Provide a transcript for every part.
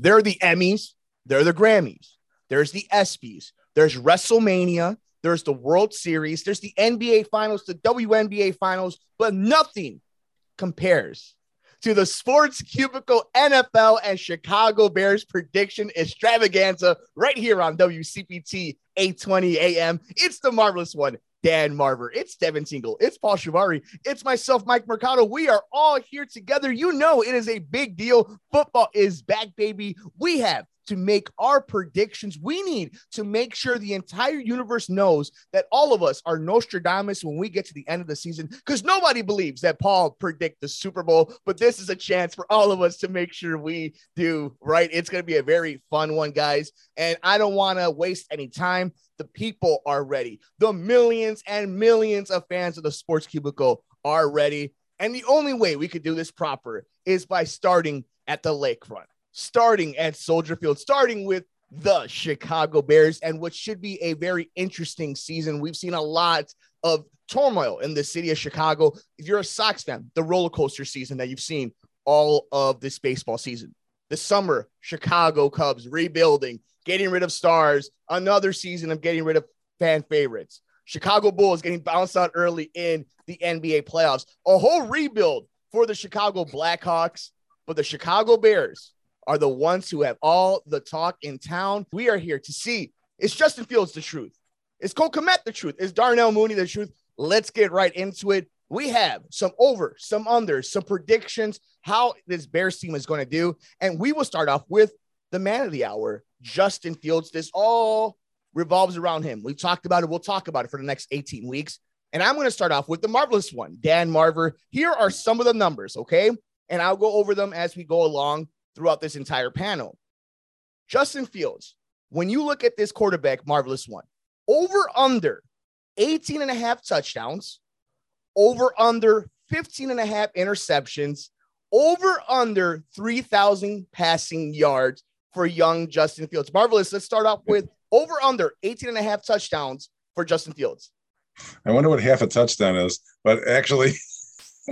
There are the Emmys, they're the Grammys, there's the ESPYs, there's WrestleMania, there's the World Series, there's the NBA Finals, the WNBA Finals, but nothing compares to the Sports Cubicle NFL and Chicago Bears prediction extravaganza right here on WCPT 820 AM. It's the marvelous one. Dan Marver, it's Devin Tingle, it's Paul Shivari, it's myself, Mike Mercado. We are all here together. You know, it is a big deal. Football is back, baby. We have to make our predictions. We need to make sure the entire universe knows that all of us are Nostradamus when we get to the end of the season because nobody believes that Paul predict the Super Bowl. But this is a chance for all of us to make sure we do right. It's going to be a very fun one, guys. And I don't want to waste any time. The people are ready. The millions and millions of fans of the Sports Cubicle are ready. And the only way we could do this proper is by starting at the lakefront starting at Soldier Field, starting with the Chicago Bears and what should be a very interesting season. We've seen a lot of turmoil in the city of Chicago. If you're a Sox fan, the roller coaster season that you've seen all of this baseball season. The summer, Chicago Cubs rebuilding, getting rid of stars, another season of getting rid of fan favorites. Chicago Bulls getting bounced out early in the NBA playoffs. A whole rebuild for the Chicago Blackhawks, but the Chicago Bears are the ones who have all the talk in town. We are here to see is Justin Fields the truth? Is Cole Kmet the truth? Is Darnell Mooney the truth? Let's get right into it. We have some over, some unders, some predictions, how this Bears team is going to do. And we will start off with the man of the hour, Justin Fields. This all revolves around him. We talked about it. We'll talk about it for the next 18 weeks. And I'm going to start off with the marvelous one, Dan Marver. Here are some of the numbers, okay? And I'll go over them as we go along throughout this entire panel. Justin Fields, when you look at this quarterback, marvelous one, over under 18 and a half touchdowns, over under 15 and a half interceptions, over under 3,000 passing yards for young Justin Fields. Marvelous. Let's start off with over under 18 and a half touchdowns for Justin Fields. I wonder what half a touchdown is, but actually,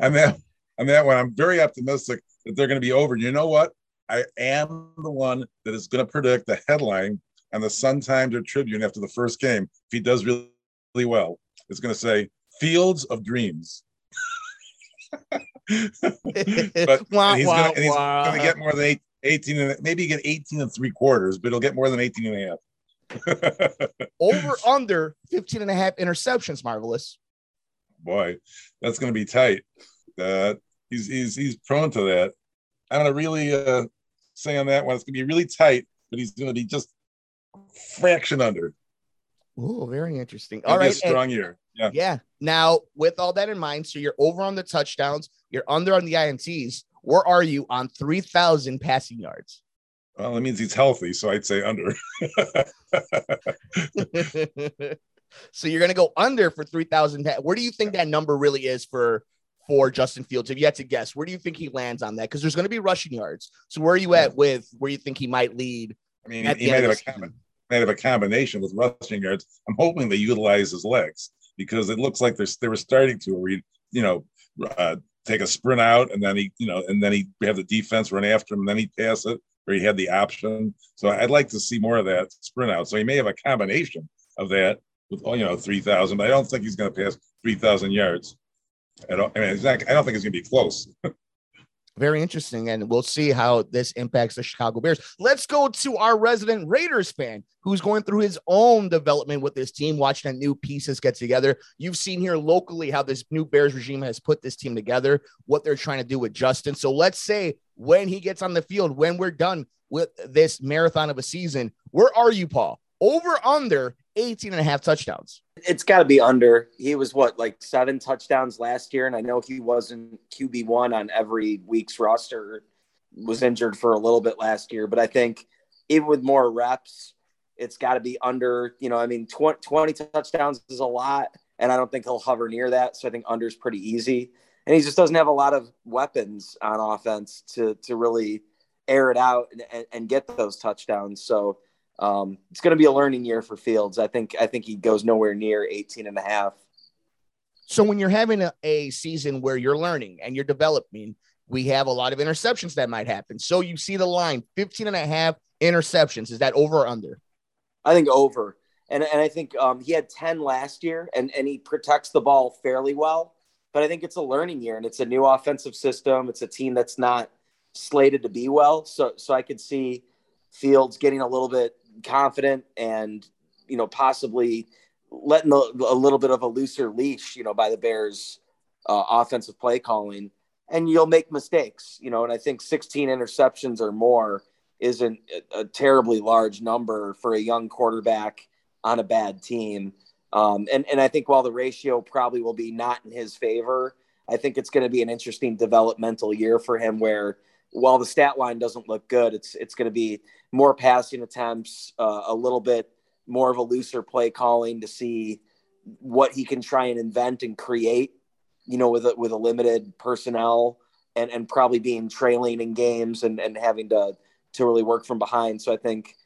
on that on that one, I'm very optimistic that they're going to be over. You know what? I am the one that is going to predict the headline on the Sun Times or Tribune after the first game. If he does really, really well, it's going to say Fields of Dreams. but wah, he's going to get more than eight, 18 and maybe get 18 and three quarters, but he'll get more than 18 and a half. over under 15 and a half interceptions. Marvelous. Boy, that's going to be tight. Uh, he's he's he's prone to that. I'm gonna really uh, say on that one. It's gonna be really tight, but he's gonna be just fraction under. Oh, very interesting. It'll All a strong year. Yeah. Yeah. Now, with all that in mind, so you're over on the touchdowns, you're under on the INTs. Where are you on 3,000 passing yards? Well, that means he's healthy, so I'd say under. so you're going to go under for 3,000. Where do you think that number really is for for Justin Fields? If you had to guess, where do you think he lands on that? Because there's going to be rushing yards. So where are you at with where you think he might lead? I mean, he the might have of a combi- might have a combination with rushing yards. I'm hoping they utilize his legs because it looks like they're they were starting to where you know, uh, take a sprint out and then he, you know, and then he have the defense run after him and then he pass it or he had the option. So I'd like to see more of that sprint out. So he may have a combination of that with oh, you know three thousand, I don't think he's going to pass three thousand yards. I don't. I mean, not, I don't think it's going to be close. Very interesting. And we'll see how this impacts the Chicago Bears. Let's go to our resident Raiders fan who's going through his own development with this team, watching the new pieces get together. You've seen here locally how this new Bears regime has put this team together, what they're trying to do with Justin. So let's say when he gets on the field, when we're done with this marathon of a season, where are you, Paul? Over under 18 and a half touchdowns. It's got to be under. He was what, like seven touchdowns last year, and I know he wasn't QB one on every week's roster. Was injured for a little bit last year, but I think even with more reps, it's got to be under. You know, I mean, tw- 20 touchdowns is a lot, and I don't think he'll hover near that. So I think under is pretty easy. And he just doesn't have a lot of weapons on offense to to really air it out and, and, and get those touchdowns. So um, it's going to be a learning year for Fields. I think I think he goes nowhere near 18 and a half. So when you're having a, a season where you're learning and you're developing, we have a lot of interceptions that might happen. So you see the line 15 and a half interceptions. Is that over or under? I think over. And, and I think um, he had 10 last year and, and he protects the ball fairly well. But I think it's a learning year and it's a new offensive system. It's a team that's not slated to be well. So, so I could see Fields getting a little bit confident and, you know, possibly letting a, a little bit of a looser leash, you know, by the Bears uh, offensive play calling. And you'll make mistakes, you know, and I think 16 interceptions or more isn't a, a terribly large number for a young quarterback on a bad team. Um, and, and I think while the ratio probably will be not in his favor, I think it's going to be an interesting developmental year for him where while the stat line doesn't look good, it's, it's going to be more passing attempts, uh, a little bit more of a looser play calling to see what he can try and invent and create, you know, with a, with a limited personnel and, and probably being trailing in games and, and having to, to really work from behind. So I think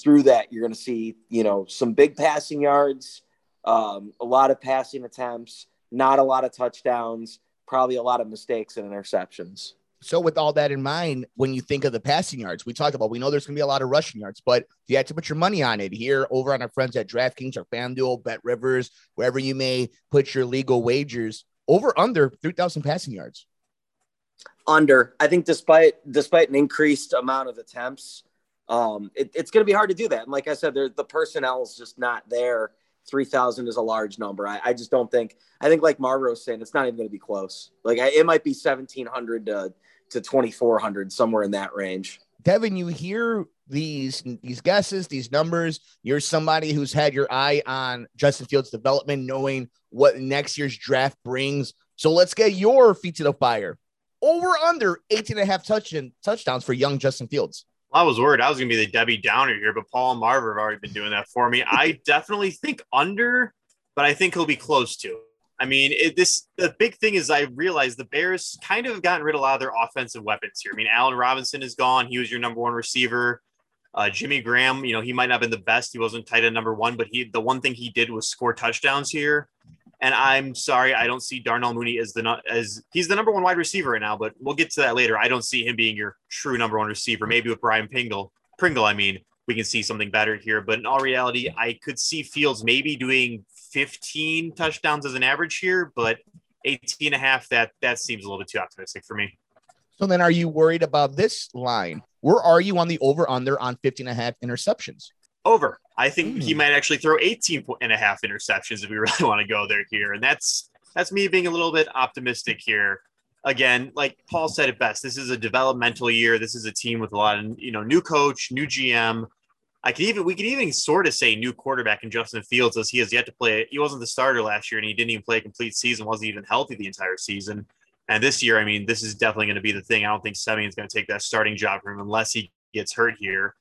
through that, you're going to see, you know, some big passing yards, um, a lot of passing attempts, not a lot of touchdowns, probably a lot of mistakes and interceptions. So, with all that in mind, when you think of the passing yards, we talked about, we know there's going to be a lot of rushing yards, but you had to put your money on it here over on our friends at DraftKings or FanDuel, Bet Rivers, wherever you may put your legal wagers. Over under 3,000 passing yards. Under, I think, despite despite an increased amount of attempts, um, it, it's going to be hard to do that. And like I said, the personnel is just not there. 3,000 is a large number. I, I, just don't think, I think like Marvo was saying, it's not even going to be close. Like I, it might be 1,700 to, to 2,400, somewhere in that range. Devin, you hear these these guesses, these numbers. You're somebody who's had your eye on Justin Fields' development, knowing what next year's draft brings. So let's get your feet to the fire. Over under 18 and a half touch touchdowns for young Justin Fields. I was worried I was going to be the Debbie Downer here, but Paul and Marv have already been doing that for me. I definitely think under, but I think he'll be close to. I mean, it, this the big thing is I realize the Bears kind of gotten rid of a lot of their offensive weapons here. I mean, Allen Robinson is gone; he was your number one receiver. Uh, Jimmy Graham, you know, he might not have been the best; he wasn't tight end number one, but he the one thing he did was score touchdowns here. And I'm sorry, I don't see Darnell Mooney as the as he's the number one wide receiver right now, but we'll get to that later. I don't see him being your true number one receiver. Maybe with Byron Pringle, Pringle, I mean, we can see something better here. But in all reality, I could see Fields maybe doing 15 touchdowns as an average here, but 18 and a half, that that seems a little bit too optimistic for me. So then are you worried about this line? Where are you on the over under on 15 and a half interceptions? over. I think mm. he hmm. might actually throw 18 and a half interceptions if we really want to go there here. And that's that's me being a little bit optimistic here. Again, like Paul said it best, this is a developmental year. This is a team with a lot of you know new coach, new GM. I could even we could even sort of say new quarterback in Justin Fields as he has yet to play. He wasn't the starter last year, and he didn't even play a complete season. wasn't even healthy the entire season. And this year, I mean, this is definitely going to be the thing. I don't think Siemian's going to take that starting job from him unless he gets hurt here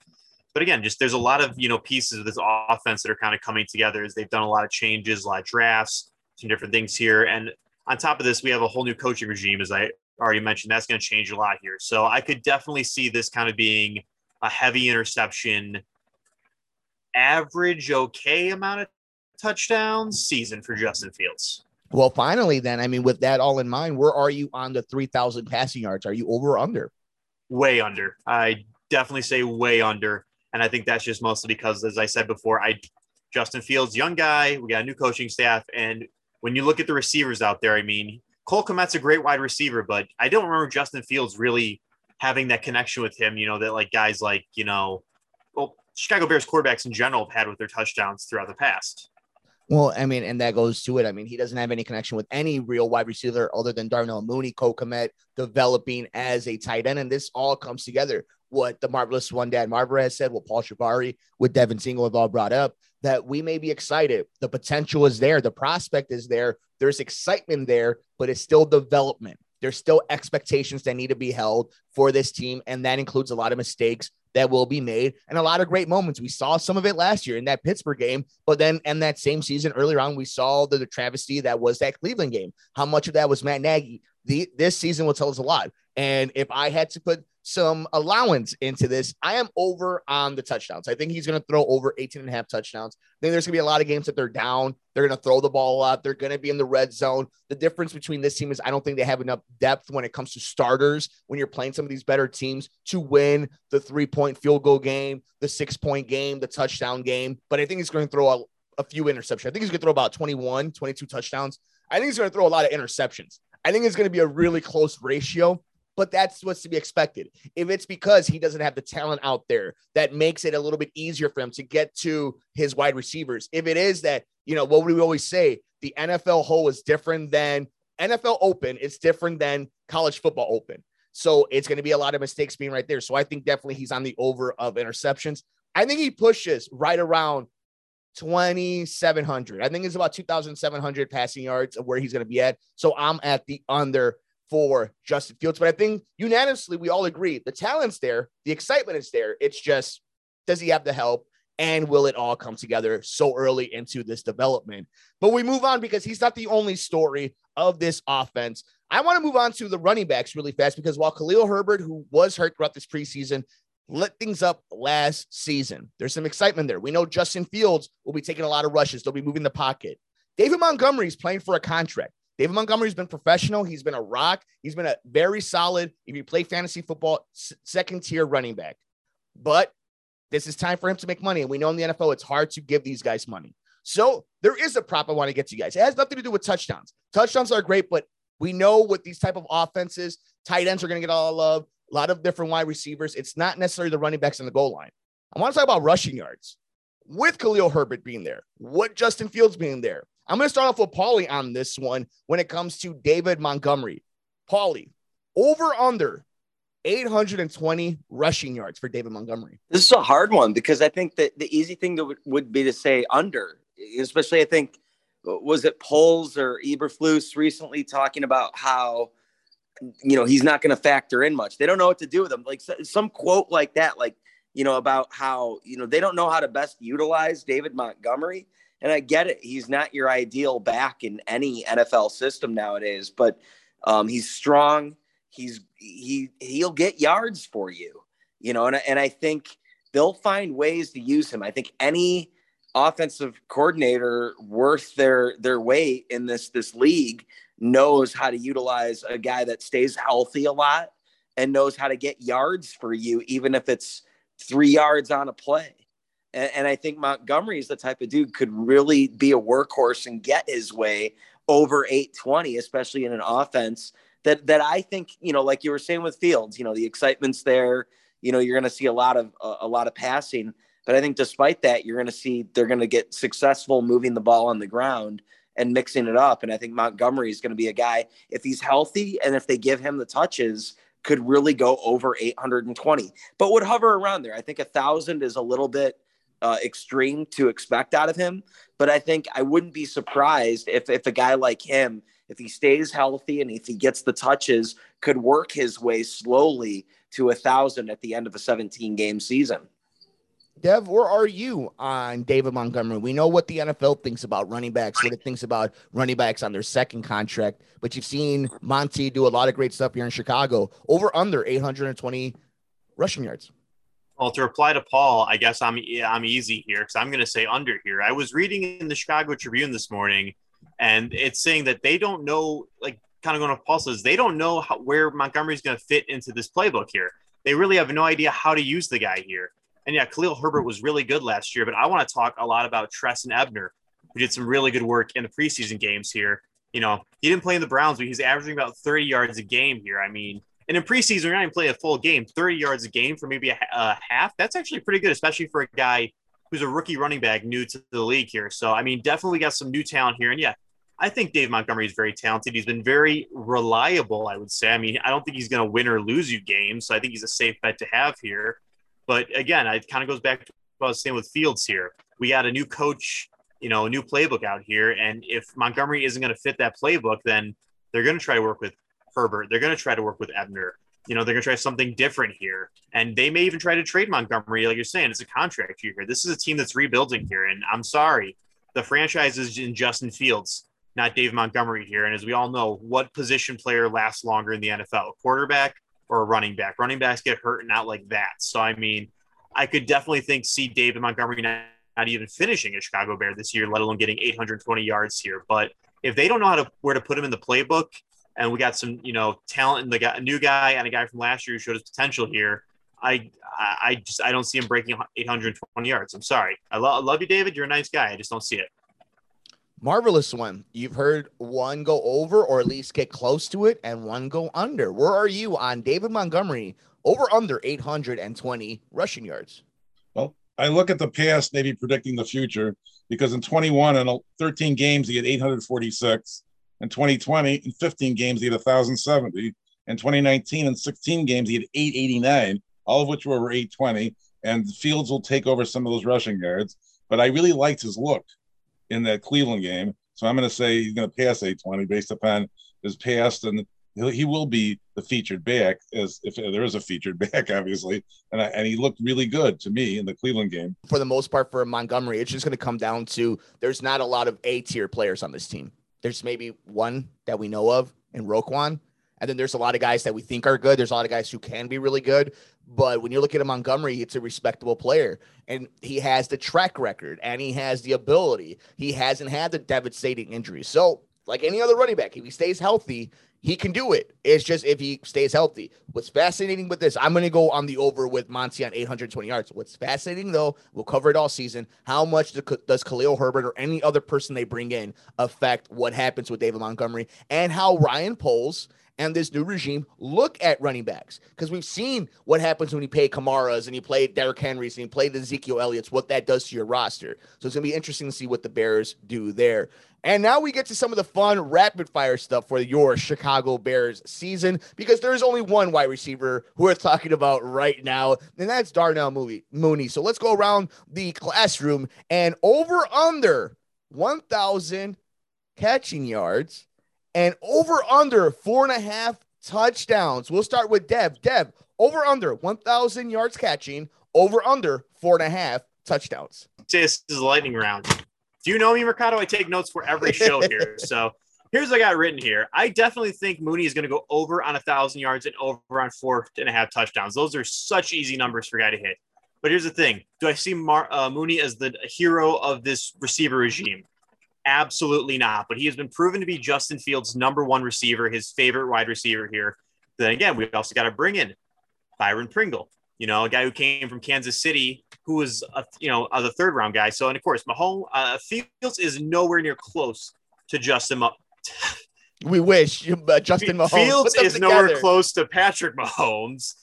but again, just there's a lot of you know pieces of this offense that are kind of coming together as they've done a lot of changes, a lot of drafts, some different things here, and on top of this, we have a whole new coaching regime, as I already mentioned. That's going to change a lot here. So I could definitely see this kind of being a heavy interception, average okay amount of touchdowns season for Justin Fields. Well, finally, then, I mean, with that all in mind, where are you on the 3,000 passing yards? Are you over or under? Way under. I definitely say way under. And I think that's just mostly because, as I said before, I Justin Fields, young guy, we got a new coaching staff. And when you look at the receivers out there, I mean, Cole Kmet's a great wide receiver, but I don't remember Justin Fields really having that connection with him, you know, that like guys like, you know, well, Chicago Bears quarterbacks in general have had with their touchdowns throughout the past. Well, I mean, and that goes to it. I mean, he doesn't have any connection with any real wide receiver other than Darnell Mooney, Cole Kmet developing as a tight end. And this all comes together what the marvelous one Dan Marver has said, what Paul Shavari with Devin Tingle have all brought up, that we may be excited. The potential is there, the prospect is there, there's excitement there, but it's still development. There's still expectations that need to be held for this team, and that includes a lot of mistakes that will be made and a lot of great moments. We saw some of it last year in that Pittsburgh game, but then in that same season earlier on, we saw the, the travesty that was that Cleveland game. How much of that was Matt Nagy? The, this season will tell us a lot. And if I had to put some allowance into this. I am over on the touchdowns. I think he's going to throw over 18 and a half touchdowns. I think there's going to be a lot of games that they're down. They're going to throw the ball a lot. They're going to be in the red zone. The difference between this team is I don't think they have enough depth when it comes to starters when you're playing some of these better teams to win the three point field goal game, the six point game, the touchdown game. But I think he's going to throw a, a few interceptions. I think he's going to throw about 21, 22 touchdowns. I think he's going to throw a lot of interceptions. I think it's going to be a really close ratio but that's what's to be expected. If it's because he doesn't have the talent out there that makes it a little bit easier for him to get to his wide receivers, if it is that, you know, what we always say? The NFL hole is different than NFL open, it's different than college football open. So it's going to be a lot of mistakes being right there. So I think definitely he's on the over of interceptions. I think he pushes right around 2,700. I think it's about 2,700 passing yards of where he's going to be at. So I'm at the under for Justin Fields. But I think unanimously we all agree the talent's there, the excitement is there. It's just does he have the help? And will it all come together so early into this development? But we move on because he's not the only story of this offense. I want to move on to the running backs really fast because while Khalil Herbert, who was hurt throughout this preseason, lit things up last season, there's some excitement there. We know Justin Fields will be taking a lot of rushes, they'll be moving the pocket. David Montgomery is playing for a contract. David Montgomery's been professional. He's been a rock. He's been a very solid, if you play fantasy football, second tier running back. But this is time for him to make money. And we know in the NFL, it's hard to give these guys money. So there is a prop I want to get to you guys. It has nothing to do with touchdowns. Touchdowns are great, but we know with these type of offenses, tight ends are going to get all love, a lot of different wide receivers. It's not necessarily the running backs on the goal line. I want to talk about rushing yards with Khalil Herbert being there, with Justin Fields being there, I'm going to start off with Paulie on this one when it comes to David Montgomery. Paulie, over under 820 rushing yards for David Montgomery. This is a hard one because I think that the easy thing to, would be to say under, especially I think was it Poles or Eberflus recently talking about how you know he's not going to factor in much. They don't know what to do with him. Like some quote like that, like you know about how you know they don't know how to best utilize David Montgomery. And I get it. He's not your ideal back in any NFL system nowadays, but um, he's strong. He's he he'll get yards for you, you know. And and I think they'll find ways to use him. I think any offensive coordinator worth their their weight in this this league knows how to utilize a guy that stays healthy a lot and knows how to get yards for you, even if it's three yards on a play. And, and I think Montgomery is the type of dude could really be a workhorse and get his way over 820, especially in an offense that that I think, you know, like you were saying with Fields, you know, the excitement's there. You know, you're going to see a lot of uh, a lot of passing, but I think despite that, you're going to see they're going to get successful moving the ball on the ground and mixing it up. And I think Montgomery is going to be a guy if he's healthy and if they give him the touches, could really go over 820, but would hover around there. I think a thousand is a little bit uh, extreme to expect out of him. But I think I wouldn't be surprised if if a guy like him, if he stays healthy and if he gets the touches, could work his way slowly to a thousand at the end of a 17 game season. Dev, where are you on David Montgomery? We know what the NFL thinks about running backs, what it thinks about running backs on their second contract, but you've seen Monty do a lot of great stuff here in Chicago. Over under 820 rushing yards. Well, to reply to Paul, I guess I'm I'm easy here because I'm going to say under here. I was reading in the Chicago Tribune this morning, and it's saying that they don't know, like, kind of going to Paul says, they don't know how, where Montgomery's going to fit into this playbook here. They really have no idea how to use the guy here. And yeah, Khalil Herbert was really good last year, but I want to talk a lot about Trestan Ebner, who did some really good work in the preseason games here. You know, he didn't play in the Browns, but he's averaging about 30 yards a game here. I mean, and in preseason, you're not even playing a full game, 30 yards a game for maybe a, a, half. That's actually pretty good, especially for a guy who's a rookie running back new to the league here. So, I mean, definitely got some new talent here. And yeah, I think Dave Montgomery is very talented. He's been very reliable, I would say. I mean, I don't think he's going to win or lose you games. So I think he's a safe bet to have here. But again, it kind of goes back to what I was saying with Fields here. We got a new coach, you know, a new playbook out here. And if Montgomery isn't going to fit that playbook, then they're going to try to work with Herbert. They're going to try to work with Ebner. You know, they're going to try something different here. And they may even try to trade Montgomery. Like you're saying, it's a contract year here. This is a team that's rebuilding here. And I'm sorry, the franchise is in Justin Fields, not Dave Montgomery here. And as we all know, what position player lasts longer in the NFL, A quarterback or a running back. Running backs get hurt and not like that. So I mean, I could definitely think see David Montgomery not, not even finishing a Chicago Bear this year, let alone getting 820 yards here. But if they don't know how to where to put him in the playbook, and we got some you know talent in the guy, a new guy and a guy from last year who showed his potential here. I I just I don't see him breaking 820 yards. I'm sorry. I, lo- I love you, David. You're a nice guy. I just don't see it. Marvelous one. You've heard one go over or at least get close to it, and one go under. Where are you on David Montgomery over under 820 rushing yards? Well, I look at the past, maybe predicting the future, because in 21 and 13 games, he had 846. In 2020, in 15 games, he had 1,070. In 2019, in 16 games, he had 889, all of which were over 820. And Fields will take over some of those rushing yards. But I really liked his look in that Cleveland game. So I'm going to say he's going to pass 820 based upon his past, and he will be the featured back as if there is a featured back, obviously. And I, and he looked really good to me in the Cleveland game. For the most part, for Montgomery, it's just going to come down to there's not a lot of A tier players on this team. There's maybe one that we know of in Roquan. And then there's a lot of guys that we think are good. There's a lot of guys who can be really good. But when you look at Montgomery, it's a respectable player. And he has the track record and he has the ability. He hasn't had the devastating injuries. So, like any other running back, if he stays healthy, he can do it. It's just if he stays healthy. What's fascinating with this, I'm going to go on the over with Monty on 820 yards. What's fascinating though, we'll cover it all season. How much does Khalil Herbert or any other person they bring in affect what happens with David Montgomery and how Ryan Poles and this new regime look at running backs because we've seen what happens when you pay Kamara's and you play Derrick Henry's and you play the Ezekiel Elliott's, what that does to your roster. So it's going to be interesting to see what the Bears do there. And now we get to some of the fun rapid fire stuff for your Chicago Bears season because there's only one wide receiver who we're talking about right now, and that's Darnell Mooney. So let's go around the classroom and over under 1,000 catching yards and over under four and a half touchdowns. We'll start with Dev. Dev, over under 1,000 yards catching, over under four and a half touchdowns. This is lightning round. Do you know me, Mercado? I take notes for every show here. so here's what I got written here. I definitely think Mooney is going to go over on a thousand yards and over on four and a half touchdowns. Those are such easy numbers for a guy to hit. But here's the thing: Do I see Mar- uh, Mooney as the hero of this receiver regime? Absolutely not. But he has been proven to be Justin Fields' number one receiver, his favorite wide receiver here. Then again, we also got to bring in Byron Pringle, you know, a guy who came from Kansas City, who was, a, you know, a, the third round guy. So, and of course, Mahomes, uh, Fields is nowhere near close to Justin. we wish uh, Justin Mahomes. Fields is together. nowhere close to Patrick Mahomes.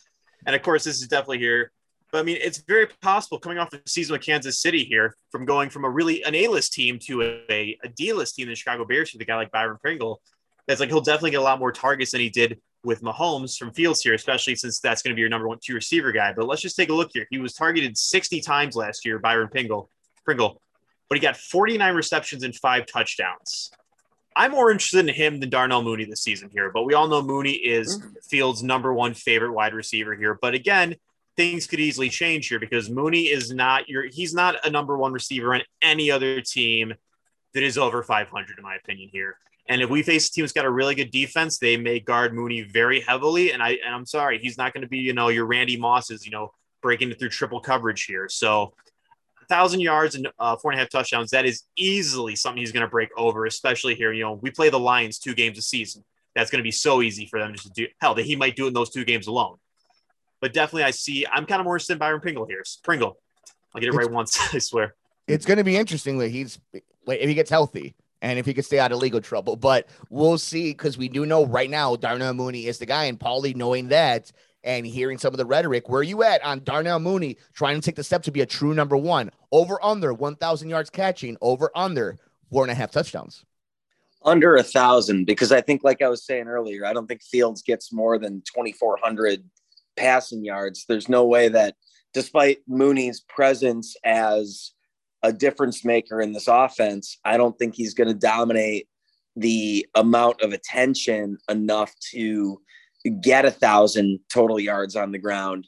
And of course, this is definitely here but I mean, it's very possible coming off the season with Kansas City here, from going from a really an A-list team to a, a D-list team, the Chicago Bears, with a guy like Byron Pringle. That's like he'll definitely get a lot more targets than he did with Mahomes from Fields here, especially since that's going to be your number one two receiver guy. But let's just take a look here. He was targeted 60 times last year, Byron Pringle, Pringle, but he got 49 receptions and five touchdowns. I'm more interested in him than Darnell Mooney this season here, but we all know Mooney is mm-hmm. Fields' number one favorite wide receiver here. But again, things could easily change here because Mooney is not your he's not a number one receiver on any other team that is over 500 in my opinion here. And if we face a team that's got a really good defense, they may guard Mooney very heavily. And I and I'm sorry, he's not going to be you know your Randy Mosses, you know, breaking through triple coverage here. So a thousand yards and uh, four and a half touchdowns, that is easily something he's going to break over, especially here. You know, we play the Lions two games a season. That's going to be so easy for them to do. Hell, that he might do in those two games alone. But definitely, I see. I'm kind of more interested in Byron Pringle here. Pringle, I'll get it it's, right once. I swear. It's going to be interesting that he's if he gets healthy and if he could stay out of legal trouble. But we'll see because we do know right now Darnell Mooney is the guy, and Paulie knowing that and hearing some of the rhetoric. Where are you at on Darnell Mooney trying to take the step to be a true number one? Over under 1,000 yards catching, over under four and a half touchdowns. Under a thousand, because I think, like I was saying earlier, I don't think Fields gets more than 2,400 passing yards. There's no way that, despite Mooney's presence as a difference maker in this offense, I don't think he's going to dominate the amount of attention enough to get a thousand total yards on the ground.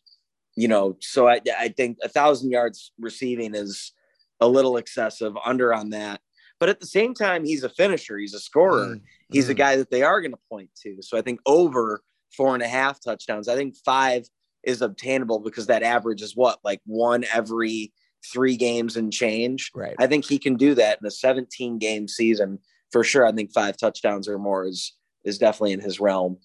You know, so I, I think a thousand yards receiving is a little excessive under on that. But at the same time, he's a finisher, he's a scorer, mm. he's mm. a guy that they are going to point to. So I think over four and a half touchdowns. I think five is obtainable because that average is what, like one every three games and change. Right. I think he can do that in a 17 game season for sure. I think five touchdowns or more is is definitely in his realm.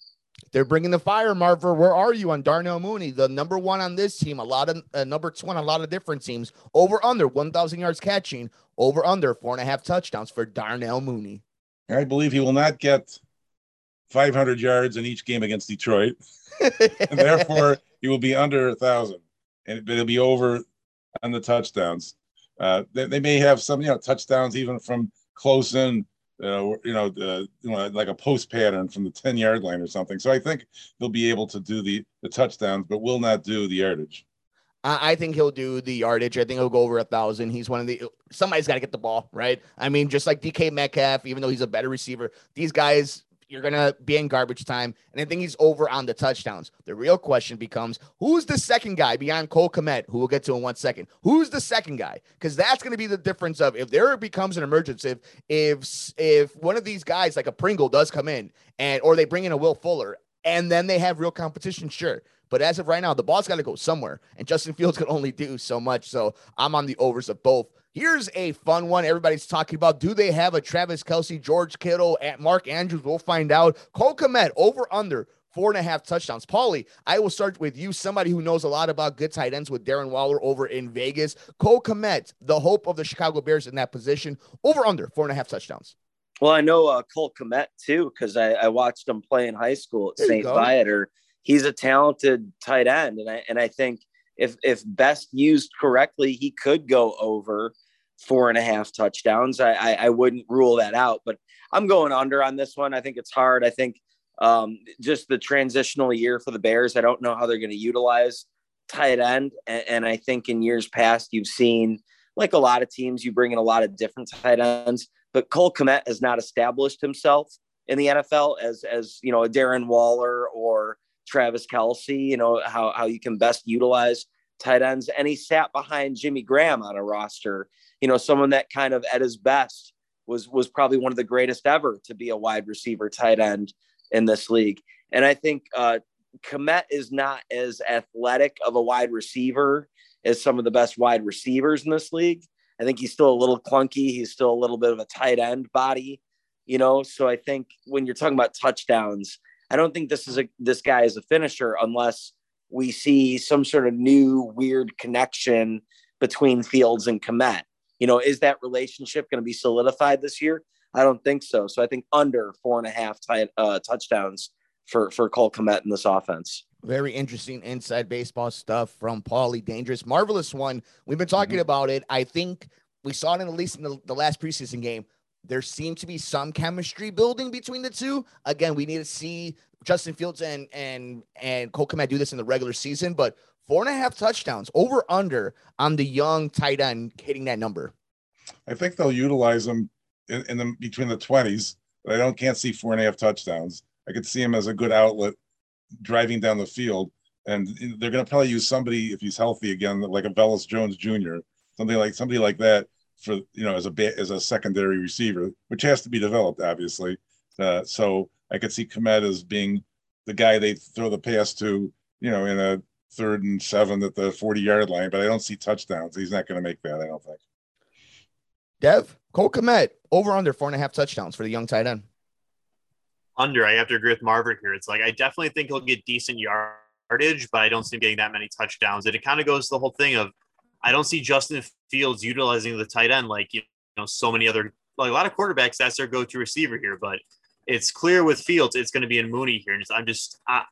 They're bringing the fire, Marver. Where are you on Darnell Mooney, the number one on this team? A lot of uh, number two on a lot of different teams. Over under 1,000 yards catching, over under four and a half touchdowns for Darnell Mooney. I believe he will not get 500 yards in each game against Detroit, and therefore he will be under a thousand, and it'll be over on the touchdowns. Uh, they, they, may have some, you know, touchdowns even from close in, uh, you know, the, you know, like a post pattern from the 10 yard line or something. So I think they'll be able to do the, the touchdowns, but will not do the yardage. I think he'll do the yardage. I think he'll go over a thousand. He's one of the somebody's got to get the ball right. I mean, just like DK Metcalf, even though he's a better receiver, these guys you're gonna be in garbage time, and I think he's over on the touchdowns. The real question becomes who's the second guy beyond Cole Kmet, who we'll get to in one second. Who's the second guy? Because that's gonna be the difference of if there becomes an emergency, if if if one of these guys like a Pringle does come in and or they bring in a Will Fuller and then they have real competition, sure. But as of right now, the ball's got to go somewhere, and Justin Fields can only do so much. So I'm on the overs of both. Here's a fun one. Everybody's talking about. Do they have a Travis Kelce, George Kittle, at Mark Andrews? We'll find out. Cole Kmet over under four and a half touchdowns. Paulie, I will start with you, somebody who knows a lot about good tight ends with Darren Waller over in Vegas. Cole Kmet, the hope of the Chicago Bears in that position, over under four and a half touchdowns. Well, I know uh, Cole Kmet too because I, I, watched him play in high school at St. Viator. He's a talented tight end, and I and I think if if best used correctly, he could go over four and a half touchdowns. I, I, I wouldn't rule that out, but I'm going under on this one. I think it's hard. I think um, just the transitional year for the Bears. I don't know how they're going to utilize tight end, and, and, I think in years past you've seen like a lot of teams, you bring in a lot of different tight ends, but Cole Kmet has not established himself in the NFL as as you know a Darren Waller or Travis Kelce. You know how how you can best utilize tight ends, and he sat behind Jimmy Graham on a roster you know, someone that kind of at his best was was probably one of the greatest ever to be a wide receiver tight end in this league. And I think uh, Kmet is not as athletic of a wide receiver as some of the best wide receivers in this league. I think he's still a little clunky. He's still a little bit of a tight end body, you know. So I think when you're talking about touchdowns, I don't think this is a this guy is a finisher unless we see some sort of new weird connection between Fields and Kmet. You know, is that relationship going to be solidified this year? I don't think so. So I think under four and a half t- uh, touchdowns for for Cole Kmet in this offense. Very interesting inside baseball stuff from Paulie Dangerous. Marvelous one. We've been talking mm-hmm. about it. I think we saw it in at least in the, the last preseason game. There seemed to be some chemistry building between the two. Again, we need to see Justin Fields and and and Cole Kmet do this in the regular season, but four and a half touchdowns over under on the young tight end hitting that number. I think they'll utilize him in, in the between the twenties. I don't can't see four and a half touchdowns. I could see him as a good outlet driving down the field, and they're going to probably use somebody if he's healthy again, like a Velus Jones Jr., something like somebody like that for you know as a as a secondary receiver, which has to be developed, obviously. Uh, so I could see Kmet as being the guy they throw the pass to, you know, in a third and seven at the 40 yard line, but I don't see touchdowns. He's not going to make that, I don't think. Dev, Cole Kmet, over under four and a half touchdowns for the young tight end. Under, I have to agree with Marvin here. It's like I definitely think he'll get decent yardage, but I don't see him getting that many touchdowns. And it kind of goes to the whole thing of I don't see Justin Fields utilizing the tight end like you know so many other like a lot of quarterbacks. That's their go-to receiver here, but it's clear with Fields it's going to be in Mooney here. And I'm just I,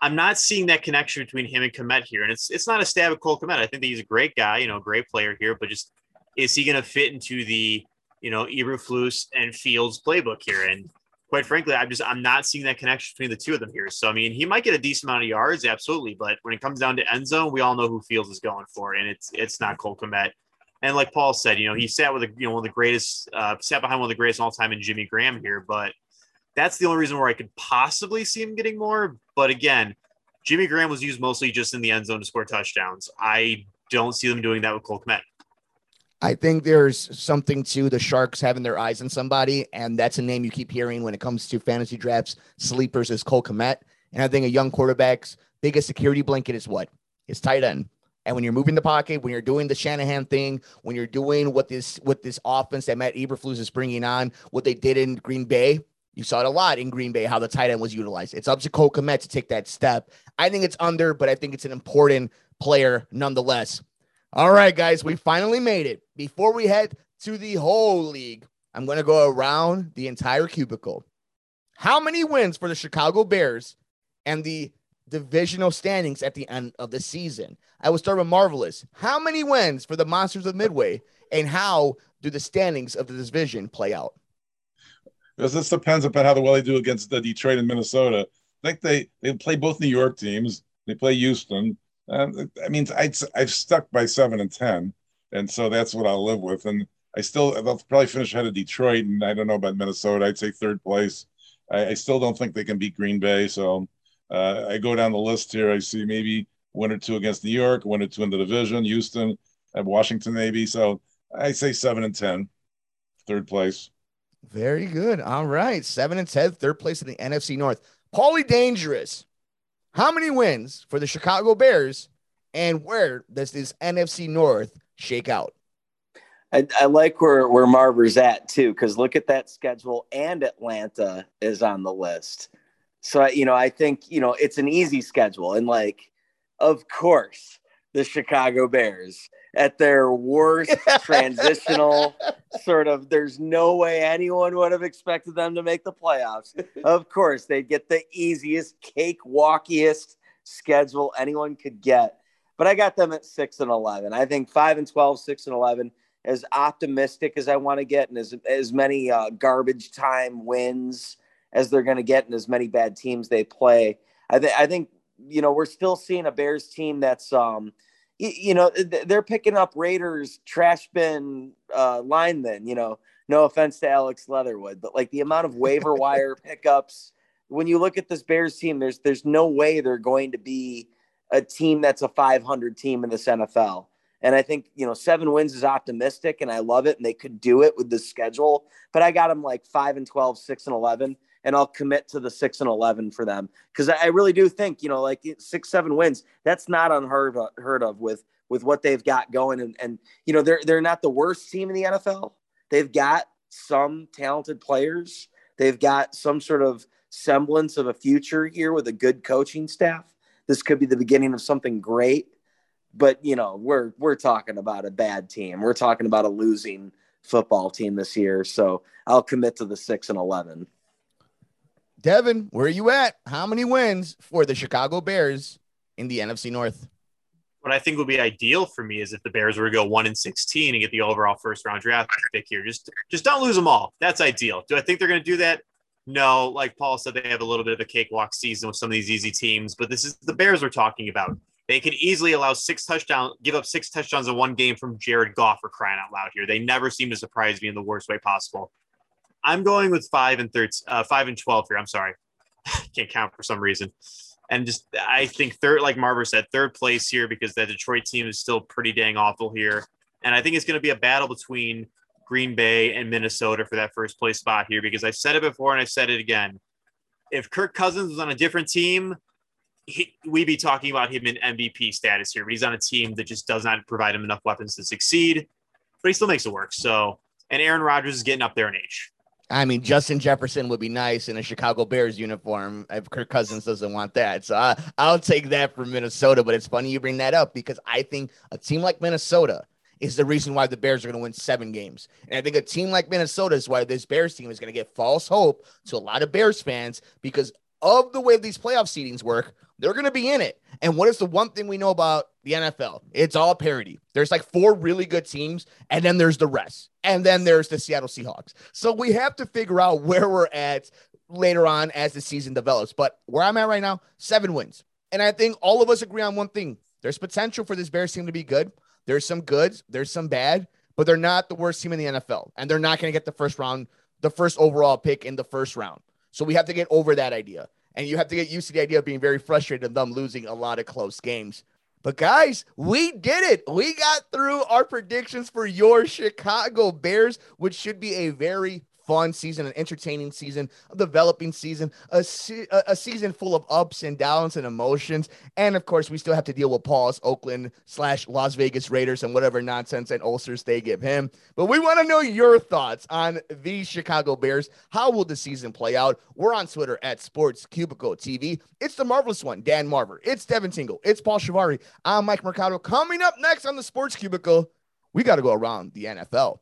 I'm not seeing that connection between him and Kmet here. And it's it's not a stab at Cole Kmet. I think that he's a great guy, you know, great player here, but just is he going to fit into the, you know, Eberflus and Fields playbook here? And quite frankly, I'm just I'm not seeing that connection between the two of them here. So I mean, he might get a decent amount of yards, absolutely, but when it comes down to end zone, we all know who Fields is going for, and it's it's not Cole Kmet. And like Paul said, you know, he sat with a, you know one of the greatest, uh, sat behind one of the greatest all time in Jimmy Graham here, but that's the only reason where I could possibly see him getting more. But again, Jimmy Graham was used mostly just in the end zone to score touchdowns. I don't see them doing that with Cole Kmet. I think there's something to the Sharks having their eyes on somebody, and that's a name you keep hearing when it comes to fantasy drafts. Sleepers is Cole Kmet. And I think a young quarterback's biggest security blanket is what? His tight end. And when you're moving the pocket, when you're doing the Shanahan thing, when you're doing what this what this offense that Matt Eberflus is bringing on, what they did in Green Bay, you saw it a lot in Green Bay how the tight end was utilized. It's up to Cole Kmet to take that step. I think it's under, but I think it's an important player nonetheless. All right, guys, we finally made it. Before we head to the whole league, I'm going to go around the entire cubicle. How many wins for the Chicago Bears and the divisional standings at the end of the season? I will start with Marvelous. How many wins for the Monsters of Midway, and how do the standings of the division play out? Because this depends upon how well they do against the Detroit and Minnesota. I think they they play both New York teams. They play Houston. Um, I mean, i I've stuck by seven and ten, and so that's what I'll live with. And I still they'll probably finish ahead of Detroit, and I don't know about Minnesota. I'd say third place. I, I still don't think they can beat Green Bay. So uh, I go down the list here. I see maybe one or two against New York, one or two in the division, Houston, and Washington maybe. So I say seven and ten, third place. Very good. All right, seven and ten, third place in the NFC North. Paulie Dangerous. How many wins for the Chicago Bears, and where does this NFC North shake out? I, I like where where Marver's at too, because look at that schedule, and Atlanta is on the list. So you know, I think you know it's an easy schedule, and like, of course, the Chicago Bears at their worst transitional sort of there's no way anyone would have expected them to make the playoffs. Of course, they'd get the easiest cakewalkiest schedule anyone could get. But I got them at 6 and 11. I think 5 and 12, 6 and 11 as optimistic as I want to get and as as many uh, garbage time wins as they're going to get and as many bad teams they play. I think I think you know we're still seeing a Bears team that's um you, you know they're picking up Raiders trash bin uh, linemen. You know, no offense to Alex Leatherwood, but like the amount of waiver wire pickups. When you look at this Bears team, there's there's no way they're going to be a team that's a 500 team in this NFL. And I think, you know, seven wins is optimistic and I love it. And they could do it with the schedule. But I got them like five and 12, six and 11. And I'll commit to the six and 11 for them. Cause I really do think, you know, like six, seven wins, that's not unheard of, heard of with, with what they've got going. And, and, you know, they're, they're not the worst team in the NFL. They've got some talented players. They've got some sort of semblance of a future here with a good coaching staff. This could be the beginning of something great but you know we're we're talking about a bad team we're talking about a losing football team this year so i'll commit to the 6 and 11 devin where are you at? How many wins for the chicago bears in the nfc north? What i think would be ideal for me is if the bears were to go 1 and 16 and get the overall first round draft pick here. Just just don't lose them all. That's ideal. Do i think they're going to do that? No. Like paul said they have a little bit of a cakewalk season with some of these easy teams but this is the bears we're talking about. They could easily allow six touchdowns, give up six touchdowns in one game from Jared Goff for crying out loud here. They never seem to surprise me in the worst way possible. I'm going with five and third, uh, five and twelve here. I'm sorry, can't count for some reason, and just I think third, like Marver said, third place here because the Detroit team is still pretty dang awful here, and I think it's going to be a battle between Green Bay and Minnesota for that first place spot here because I said it before and I said it again. If Kirk Cousins was on a different team, he, we be talking about him in MVP status here, but he's on a team that just does not provide him enough weapons to succeed. But he still makes it work. So, and Aaron Rodgers is getting up there in age. I mean, Justin Jefferson would be nice in a Chicago Bears uniform if Kirk Cousins doesn't want that. So I, I'll take that for Minnesota. But it's funny you bring that up because I think a team like Minnesota is the reason why the Bears are going to win seven games. And I think a team like Minnesota is why this Bears team is going to get false hope to a lot of Bears fans because of the way these playoff seedings work. They're going to be in it. And what is the one thing we know about the NFL? It's all parity. There's like four really good teams, and then there's the rest. And then there's the Seattle Seahawks. So we have to figure out where we're at later on as the season develops. But where I'm at right now, seven wins. And I think all of us agree on one thing there's potential for this Bears team to be good. There's some goods, there's some bad, but they're not the worst team in the NFL. And they're not going to get the first round, the first overall pick in the first round. So we have to get over that idea. And you have to get used to the idea of being very frustrated of them losing a lot of close games. But guys, we did it. We got through our predictions for your Chicago Bears, which should be a very fun season, an entertaining season, a developing season, a, se- a season full of ups and downs and emotions. And of course, we still have to deal with Paul's Oakland slash Las Vegas Raiders and whatever nonsense and ulcers they give him. But we want to know your thoughts on the Chicago Bears. How will the season play out? We're on Twitter at Sports Cubicle TV. It's the marvelous one, Dan Marver. It's Devin Tingle. It's Paul Shavari. I'm Mike Mercado. Coming up next on the Sports Cubicle, we got to go around the NFL.